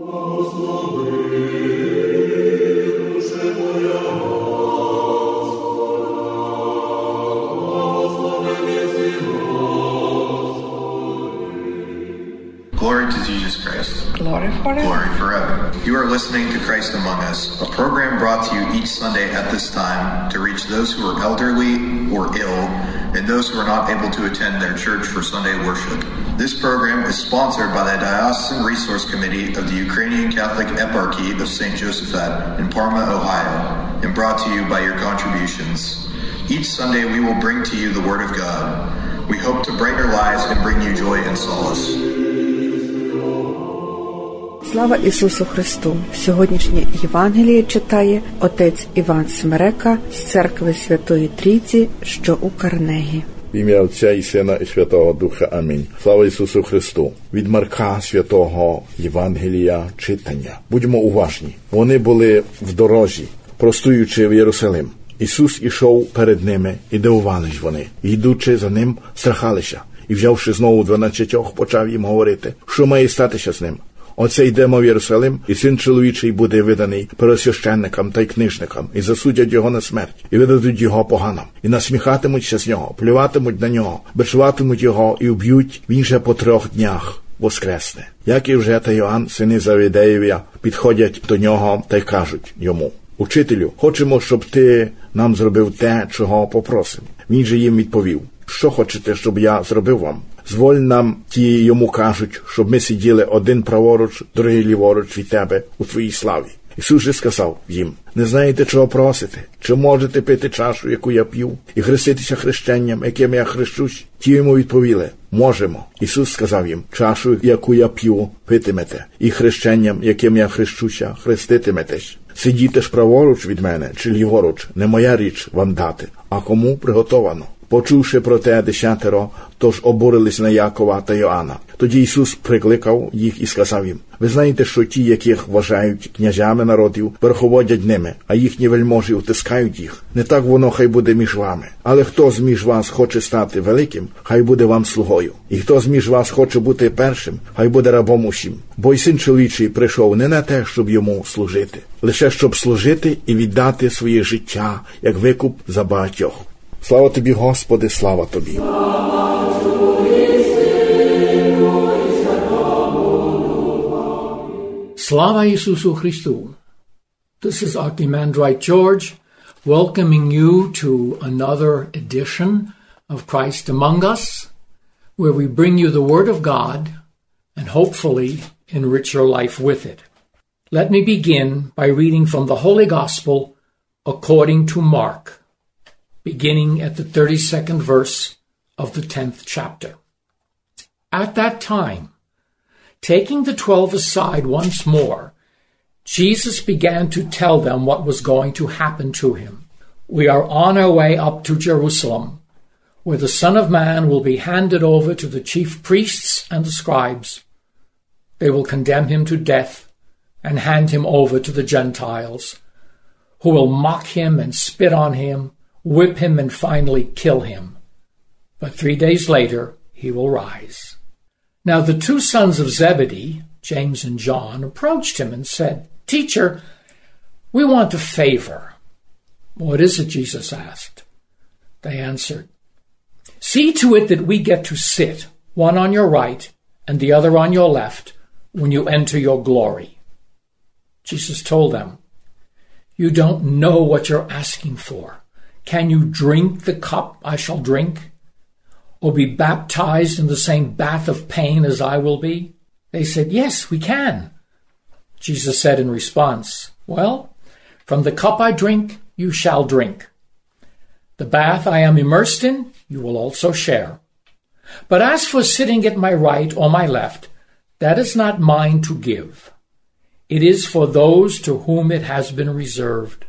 Glory to Jesus Christ. Glory forever. Glory forever. You are listening to Christ Among Us, a program brought to you each Sunday at this time to reach those who are elderly or ill and those who are not able to attend their church for Sunday worship. This program is sponsored by the Diocesan Resource Committee of the Ukrainian Catholic Eparchy of St. Josephat in Parma, Ohio, and brought to you by your contributions. Each Sunday we will bring to you the Word of God. We hope to brighten your lives and bring you joy and solace. Слава Ісусу Христу! Сьогоднішнє Євангеліє читає отець Іван Смерека з церкви Святої Трійці, що у Карнегі. Ім'я Отця і Сина і Святого Духа. Амінь. Слава Ісусу Христу! Від Марка Святого Євангелія читання. Будьмо уважні. Вони були в дорозі, простуючи в Єрусалим. Ісус ішов перед ними, і дивувались вони, йдучи за ним, страхалися. І, взявши знову дванадцятьох, почав їм говорити, що має статися з ним. Оце йдемо в Єрусалим, і син чоловічий буде виданий пересвященникам та й книжникам, і засудять його на смерть, і видадуть його поганам, і насміхатимуться з нього, плюватимуть на нього, бичуватимуть його і вб'ють він же по трьох днях. Воскресне, як і вже та Йоанн, сини Завідеєвя, підходять до нього та й кажуть йому: Учителю, хочемо, щоб ти нам зробив те, чого попросимо. Він же їм відповів: Що хочете, щоб я зробив вам? Зволь нам ті йому кажуть, щоб ми сиділи один праворуч, другий ліворуч від тебе у твоїй славі. Ісус же сказав їм: не знаєте, чого просите, чи можете пити чашу, яку я п'ю, і хреститися хрещенням, яким я хрещусь? Ті йому відповіли: можемо. Ісус сказав їм: чашу, яку я п'ю, питимете, і хрещенням, яким я хрещуся, хреститиметесь. Сидіти ж праворуч від мене, чи ліворуч, не моя річ вам дати, а кому приготовано. Почувши про те десятеро, тож обурились на Якова та Йоанна. Тоді Ісус прикликав їх і сказав їм: Ви знаєте, що ті, яких вважають князями народів, верховодять ними, а їхні вельможі утискають їх. Не так воно хай буде між вами. Але хто з між вас хоче стати великим, хай буде вам слугою. І хто з між вас хоче бути першим, хай буде рабом усім. Бо й син чоловічий прийшов не на те, щоб йому служити, лише щоб служити і віддати своє життя як викуп за багатьох. Слава тобі, Господи, слава тобі. Slava Isusu Christu. This is Archimandrite George welcoming you to another edition of Christ Among Us, where we bring you the Word of God and hopefully enrich your life with it. Let me begin by reading from the Holy Gospel according to Mark, beginning at the 32nd verse of the 10th chapter. At that time, Taking the twelve aside once more, Jesus began to tell them what was going to happen to him. We are on our way up to Jerusalem, where the Son of Man will be handed over to the chief priests and the scribes. They will condemn him to death and hand him over to the Gentiles, who will mock him and spit on him, whip him, and finally kill him. But three days later, he will rise. Now the two sons of Zebedee, James and John, approached him and said, Teacher, we want a favor. What is it? Jesus asked. They answered, See to it that we get to sit, one on your right and the other on your left, when you enter your glory. Jesus told them, You don't know what you're asking for. Can you drink the cup I shall drink? or be baptized in the same bath of pain as I will be? They said, Yes, we can. Jesus said in response, Well, from the cup I drink, you shall drink. The bath I am immersed in, you will also share. But as for sitting at my right or my left, that is not mine to give. It is for those to whom it has been reserved.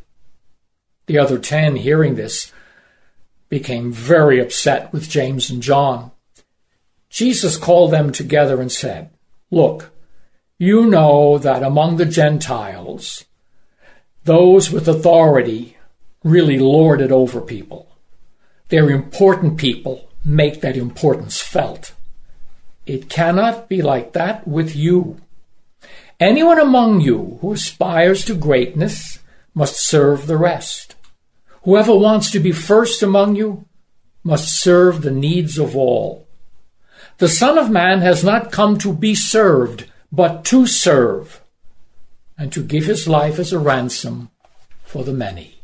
The other ten, hearing this, became very upset with James and John. Jesus called them together and said, Look, you know that among the Gentiles, those with authority really lord it over people. Their important people make that importance felt. It cannot be like that with you. Anyone among you who aspires to greatness must serve the rest. Whoever wants to be first among you must serve the needs of all. The Son of Man has not come to be served, but to serve, and to give his life as a ransom for the many.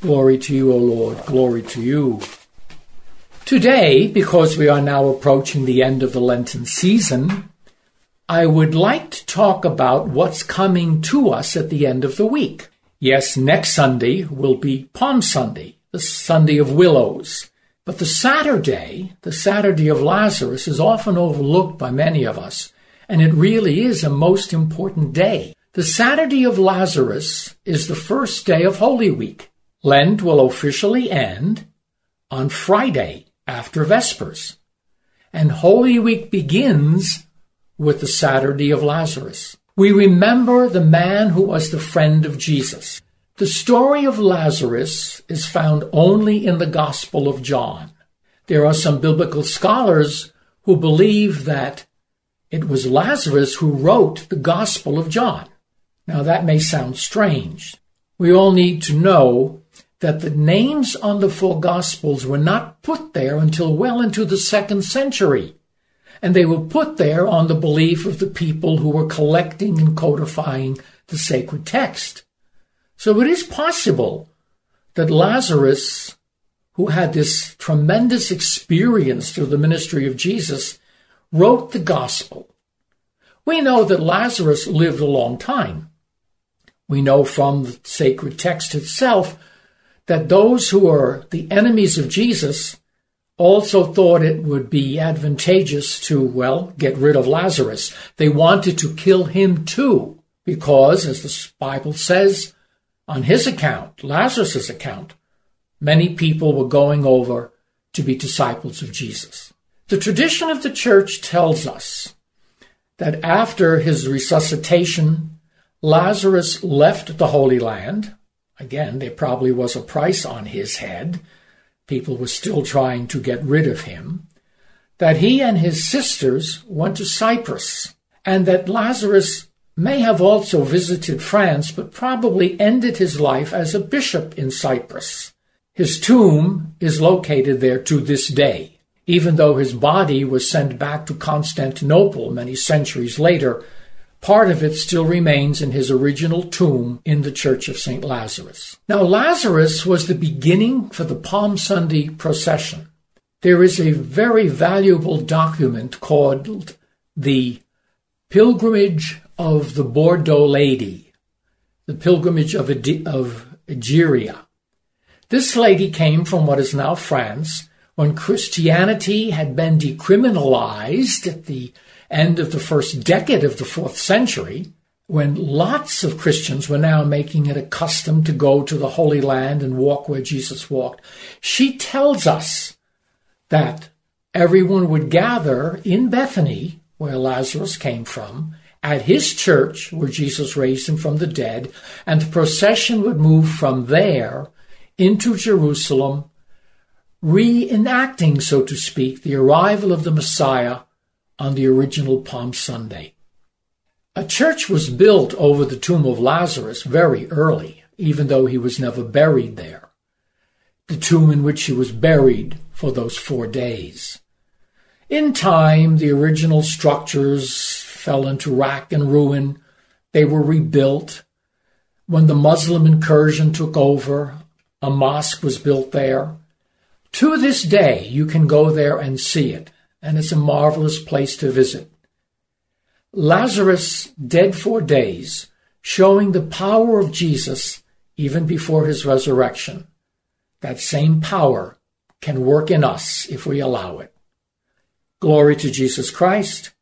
Glory to you, O Lord, glory to you. Today, because we are now approaching the end of the Lenten season, I would like to talk about what's coming to us at the end of the week. Yes, next Sunday will be Palm Sunday, the Sunday of Willows. But the Saturday, the Saturday of Lazarus, is often overlooked by many of us, and it really is a most important day. The Saturday of Lazarus is the first day of Holy Week. Lent will officially end on Friday after Vespers, and Holy Week begins with the Saturday of Lazarus. We remember the man who was the friend of Jesus. The story of Lazarus is found only in the Gospel of John. There are some biblical scholars who believe that it was Lazarus who wrote the Gospel of John. Now that may sound strange. We all need to know that the names on the four Gospels were not put there until well into the second century. And they were put there on the belief of the people who were collecting and codifying the sacred text. So it is possible that Lazarus, who had this tremendous experience through the ministry of Jesus, wrote the gospel. We know that Lazarus lived a long time. We know from the sacred text itself that those who are the enemies of Jesus also thought it would be advantageous to, well, get rid of Lazarus. They wanted to kill him too, because, as the Bible says, on his account, Lazarus' account, many people were going over to be disciples of Jesus. The tradition of the church tells us that after his resuscitation, Lazarus left the Holy Land. Again, there probably was a price on his head. People were still trying to get rid of him. That he and his sisters went to Cyprus, and that Lazarus may have also visited France, but probably ended his life as a bishop in Cyprus. His tomb is located there to this day, even though his body was sent back to Constantinople many centuries later. Part of it still remains in his original tomb in the Church of St. Lazarus. Now, Lazarus was the beginning for the Palm Sunday procession. There is a very valuable document called the Pilgrimage of the Bordeaux Lady, the pilgrimage of, of Egeria. This lady came from what is now France when Christianity had been decriminalized at the end of the first decade of the fourth century, when lots of Christians were now making it a custom to go to the Holy Land and walk where Jesus walked. She tells us that everyone would gather in Bethany, where Lazarus came from, at his church where Jesus raised him from the dead, and the procession would move from there into Jerusalem, reenacting, so to speak, the arrival of the Messiah on the original Palm Sunday. A church was built over the tomb of Lazarus very early, even though he was never buried there. The tomb in which he was buried for those four days. In time, the original structures fell into rack and ruin. They were rebuilt. When the Muslim incursion took over, a mosque was built there. To this day, you can go there and see it, and it's a marvelous place to visit. Lazarus, dead for days, showing the power of Jesus even before his resurrection. That same power can work in us if we allow it. Glory to Jesus Christ.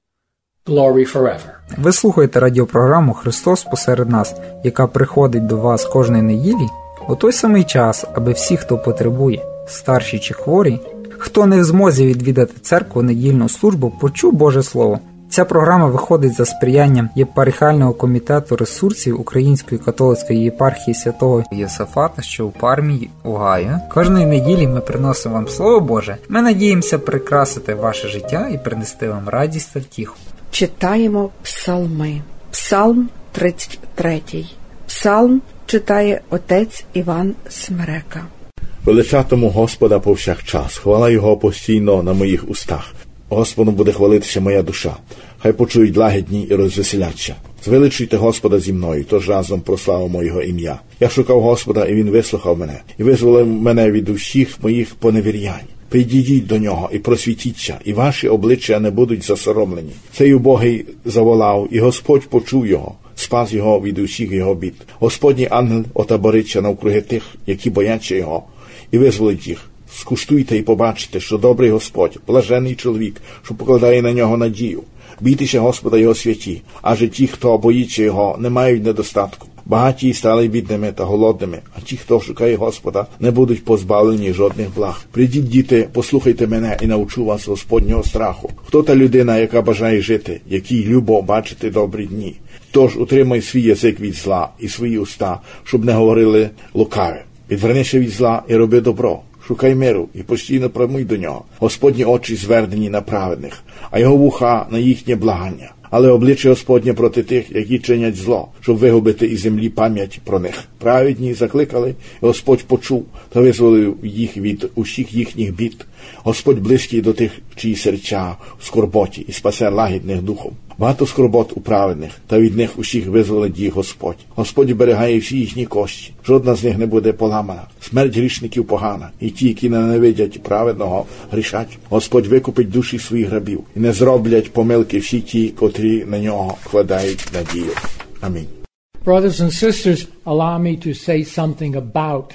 Glory forever. Ви слухаєте радіопрограму Христос посеред нас, яка приходить до вас кожної неділі у той самий час, аби всі, хто потребує, старші чи хворі, хто не в змозі відвідати церкву недільну службу, почув Боже Слово. Ця програма виходить за сприянням єпархіального комітету ресурсів Української католицької єпархії святого Єсафата, що у пармії Угаю. Кожної неділі ми приносимо вам Слово Боже. Ми надіємося прикрасити ваше життя і принести вам радість та втіху. Читаємо псалми. Псалм 33. Псалм читає отець Іван Смерека. Величатиму Господа повсякчас, хвала Його постійно на моїх устах. Господом буде хвалитися моя душа. Хай почують лагідні і розвеселяться. Звеличуйте Господа зі мною, тож разом прославимо Його ім'я. Я шукав Господа, і Він вислухав мене, і визволив мене від усіх моїх поневірянь. Підійдіть до нього і просвітіться, і ваші обличчя не будуть засоромлені. Цей убогий заволав, і Господь почув його, спас його від усіх його бід. Господній ангел отабориться навкруги тих, які бояться його, і визволить їх. Скуштуйте і побачите, що добрий Господь, блажений чоловік, що покладає на нього надію. Бійтеся Господа його святі, адже ті, хто боїться його, не мають недостатку. Багаті стали бідними та голодними, а ті, хто шукає Господа, не будуть позбавлені жодних благ. Придіть, діти, послухайте мене і навчу вас Господнього страху. Хто та людина, яка бажає жити, якій любо бачити добрі дні? Тож утримай свій язик від зла і свої уста, щоб не говорили лукаве. Відвернися від зла і роби добро. Шукай миру і постійно прямуй до нього. Господні очі звернені на праведних, а його вуха на їхнє благання. Але обличчя Господнє проти тих, які чинять зло, щоб вигубити із землі пам'ять про них. Праведні закликали, і Господь почув та визволив їх від усіх їхніх бід. Господь близький до тих, чиї серця в скорботі і спасе лагідних духом. Багато скорбот у та від них усіх визволить їх Господь. Господь берегає всі їхні кості, жодна з них не буде поламана. Смерть грішників погана, і ті, які ненавидять праведного, грішать. Господь викупить душі своїх грабів і не зроблять помилки всі ті, котрі на нього вкладають надію. Амінь. Brothers and sisters, allow me to say something about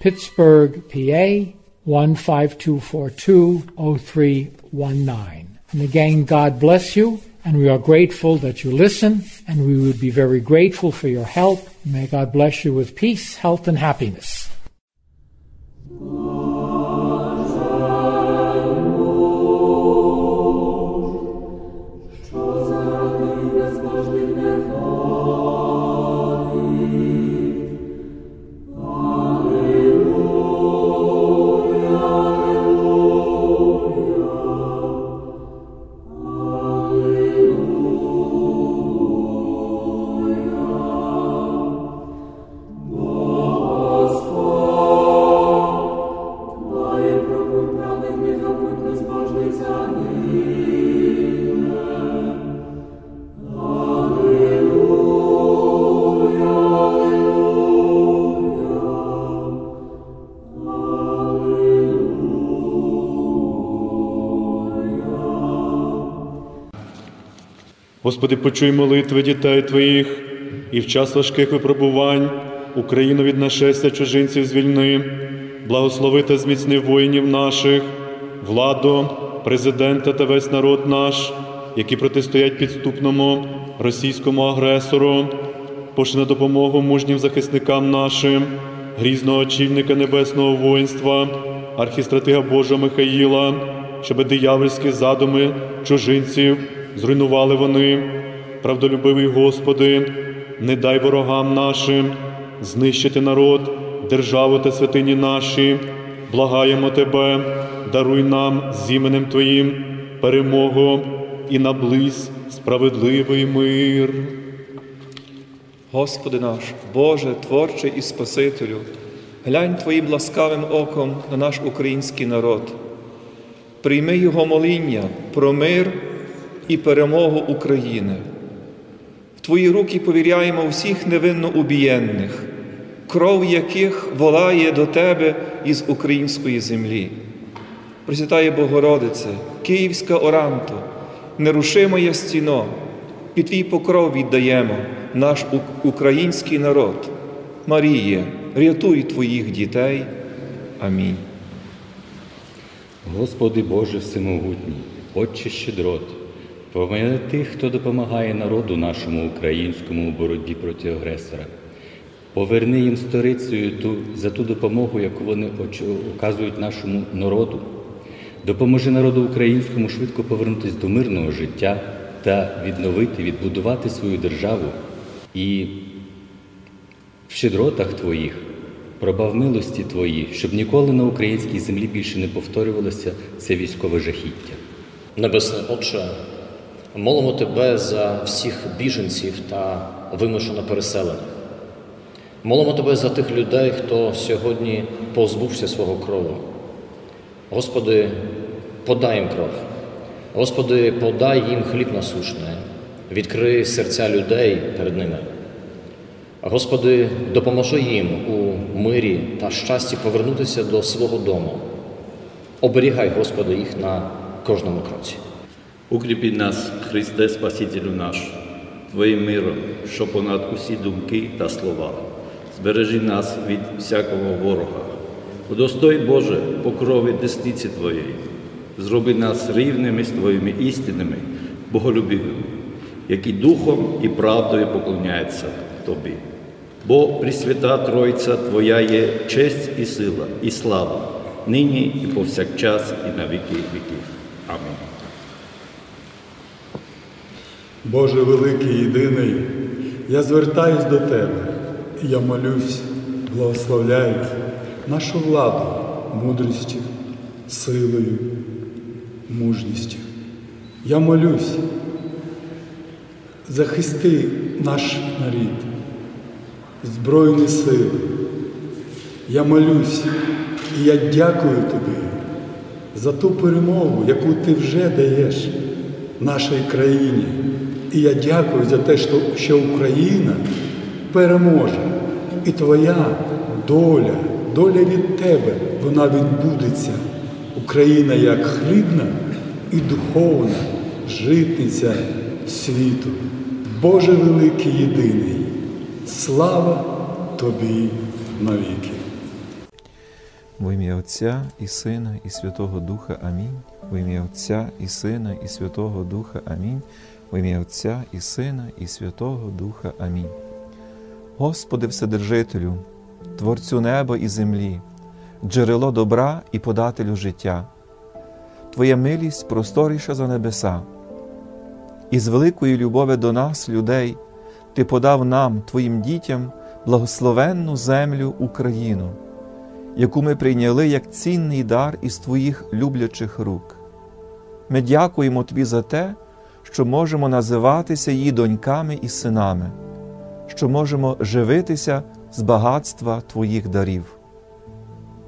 Pittsburgh, PA 152420319. And again, God bless you, and we are grateful that you listen, and we would be very grateful for your help. May God bless you with peace, health, and happiness. Господи, почуй молитви дітей Твоїх і в час важких випробувань Україну від нашестя чужинців звільни. благослови та зміцни воїнів наших, владу, президента та весь народ наш, які протистоять підступному російському агресору, пошли на допомогу мужнім захисникам нашим, грізного очільника небесного воїнства, архістратига Божого Михаїла, щоб диявольські задуми чужинців зруйнували вони, правдолюбивий Господи, не дай ворогам нашим знищити народ, державу та святині наші, благаємо Тебе, даруй нам з іменем Твоїм перемогу і наблизь справедливий мир. Господи наш, Боже, Творчий і Спасителю, глянь Твоїм ласкавим оком на наш український народ, прийми Його моління про мир і перемогу України. В Твої руки повіряємо всіх невинно убієнних, кров яких волає до Тебе із української землі. Пресвятає Богородице, Київська Оранто, нерушимоє стіно, під Твій покров віддаємо наш український народ. Маріє, рятуй Твоїх дітей. Амінь. Господи Боже Всемогутній, Отче щедрот, помилуй тих, хто допомагає народу нашому українському у боротьбі проти агресора. Поверни їм сторицею ту, за ту допомогу, яку вони оказують нашому народу. Допоможи народу українському швидко повернутися до мирного життя та відновити, відбудувати свою державу і в щедротах Твоїх пробав милості Твої, щоб ніколи на українській землі більше не повторювалося це військове жахіття. Небесне Отче, молимо Тебе за всіх біженців та вимушено переселених. Молимо Тебе за тих людей, хто сьогодні позбувся свого крову. Господи, подай їм кров. Господи, подай їм хліб насушний, відкрий серця людей перед ними. Господи, допоможи їм у мирі та щасті повернутися до свого дому. Оберігай, Господи, їх на кожному кроці. Укріпи нас, Христе Спасителю наш, Твоїм миром, що понад усі думки та слова. Збережи нас від всякого ворога. Удостой, Боже, покрови десниці Твоєї, зроби нас рівними з Твоїми істинами, боголюбивими, які духом і правдою поклоняються Тобі. Бо Пресвята Тройця Твоя є честь і сила, і слава, нині і повсякчас, і на віки віків. Амінь. Боже великий єдиний, я звертаюсь до Тебе, і я молюсь, благословляю нашу владу мудрістю, силою, мужністю. Я молюсь, захисти наш нарід, Збройні сили. Я молюсь і я дякую Тобі за ту перемогу, яку Ти вже даєш нашій країні. І я дякую за те, що Україна переможе. І Твоя доля, доля від Тебе, вона відбудеться. Україна як хлібна і духовна житниця світу. Боже великий єдиний. Слава Тобі навіки. В ім'я Отця і Сина, і Святого Духа Амінь. В ім'я Отця і Сина, і Святого Духа Амінь. В ім'я Отця і Сина, і Святого Духа Амінь. Господи Вседержителю, Творцю неба і землі, джерело добра і подателю життя, Твоя милість просторіша за небеса, і з великої любові до нас, людей, Ти подав нам, Твоїм дітям, благословенну землю Україну, яку ми прийняли як цінний дар із Твоїх люблячих рук. Ми дякуємо Тобі за те, що можемо називатися її доньками і синами, що можемо живитися з багатства Твоїх дарів.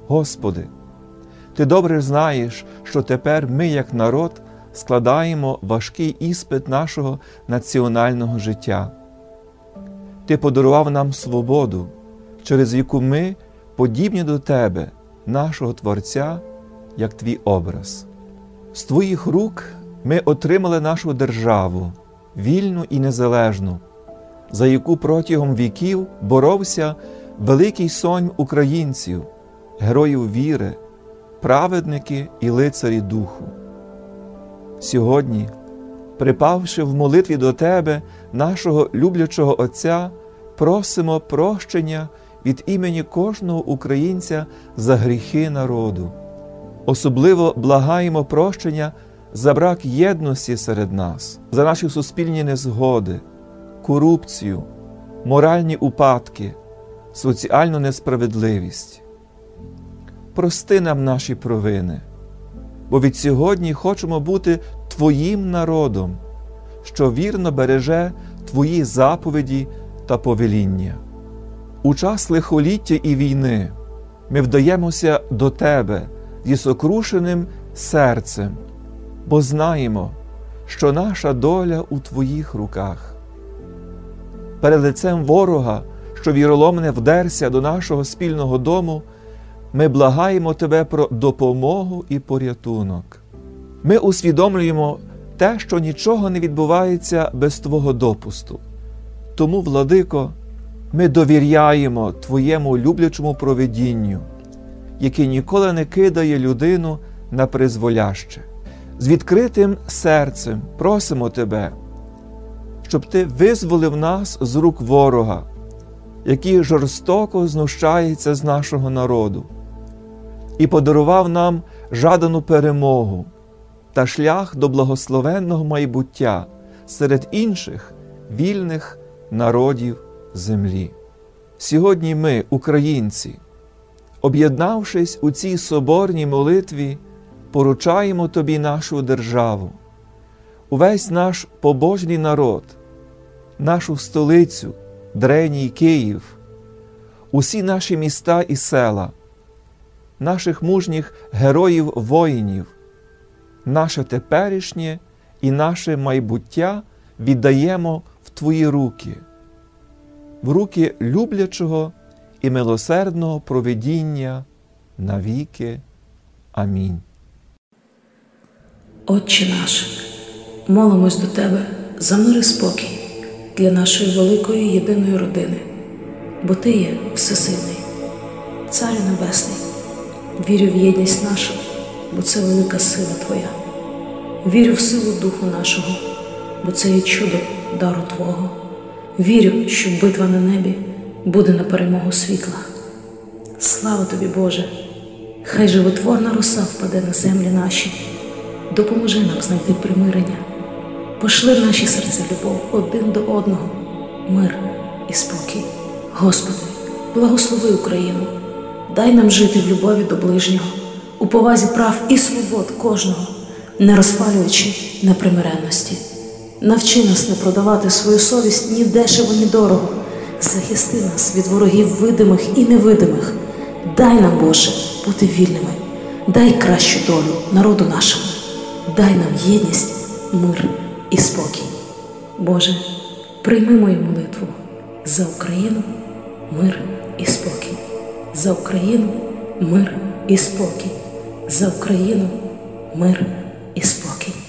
Господи, Ти добре знаєш, що тепер ми, як народ, складаємо важкий іспит нашого національного життя. Ти подарував нам свободу, через яку ми подібні до Тебе, нашого Творця, як Твій образ. З Твоїх рук ми отримали нашу державу, вільну і незалежну, за яку протягом віків боровся великий сонм українців, героїв віри, праведники і лицарі духу. Сьогодні, припавши в молитві до Тебе, нашого люблячого Отця, просимо прощення від імені кожного українця за гріхи народу. Особливо благаємо прощення за брак єдності серед нас, за наші суспільні незгоди, корупцію, моральні упадки, соціальну несправедливість. Прости нам наші провини, бо від сьогодні хочемо бути Твоїм народом, що вірно береже Твої заповіді та повеління. У час лихоліття і війни ми вдаємося до Тебе зі сокрушеним серцем, бо знаємо, що наша доля у Твоїх руках. Перед лицем ворога, що віроломне вдерся до нашого спільного дому, ми благаємо Тебе про допомогу і порятунок. Ми усвідомлюємо те, що нічого не відбувається без Твого допусту. Тому, владико, ми довіряємо Твоєму люблячому проведінню, яке ніколи не кидає людину на призволяще. З відкритим серцем просимо Тебе, щоб Ти визволив нас з рук ворога, який жорстоко знущається з нашого народу, і подарував нам жадану перемогу та шлях до благословенного майбуття серед інших вільних народів землі. Сьогодні ми, українці, об'єднавшись у цій соборній молитві, поручаємо Тобі нашу державу, увесь наш побожний народ, нашу столицю, дреній Київ, усі наші міста і села, наших мужніх героїв воїнів, наше теперішнє і наше майбуття віддаємо в Твої руки, в руки люблячого і милосердного проведіння навіки. Амінь. Отче наш, молимось до Тебе за мир і спокій для нашої великої єдиної родини, бо Ти є всесильний, Царю Небесний, вірю в єдність нашу, бо це велика сила Твоя. Вірю в силу Духу нашого, бо це є чудо дару Твого. Вірю, що битва на небі буде на перемогу світла. Слава тобі, Боже! Хай животворна роса впаде на землі наші, допоможи нам знайти примирення, пошли в наші серця любов один до одного, мир і спокій. Господи, благослови Україну, дай нам жити в любові до ближнього, у повазі прав і свобод кожного, не розпалюючи непримиренності. Навчи нас не продавати свою совість ні дешево, ні дорого. Захисти нас від ворогів видимих і невидимих. Дай нам, Боже, бути вільними, дай кращу долю народу нашому, дай нам єдність, мир і спокій. Боже, прийми мою молитву за Україну, мир і спокій, за Україну, мир і спокій, за Україну, мир і спокій.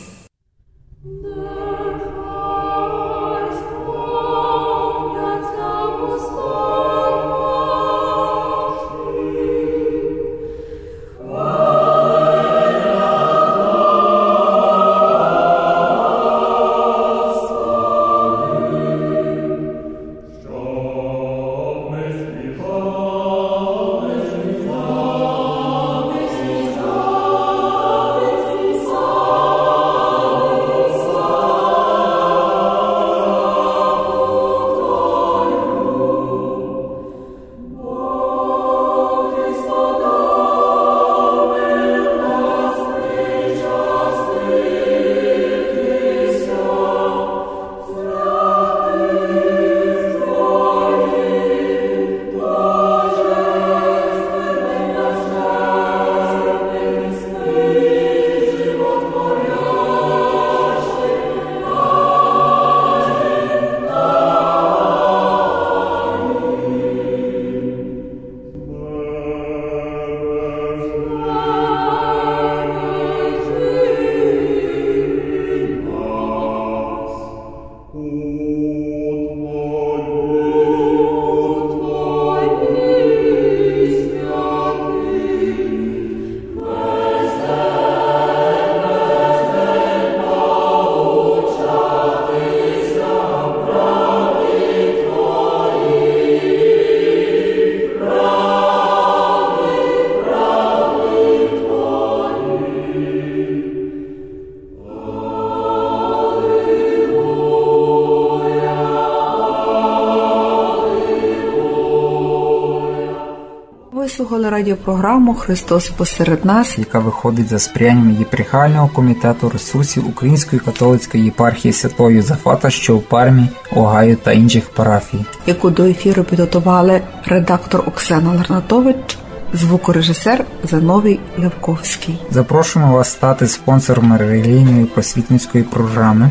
Слухали радіопрограму Христос посеред нас, яка виходить за сприянням єпархіального комітету ресурсів Української католицької єпархії Святої Зафата, що в Пармі, Огайо та інших парафій, яку до ефіру підготували редактор Оксана Ларнатович, звукорежисер Зановій Левковський. Запрошуємо вас стати спонсором релігійної просвітницької програми.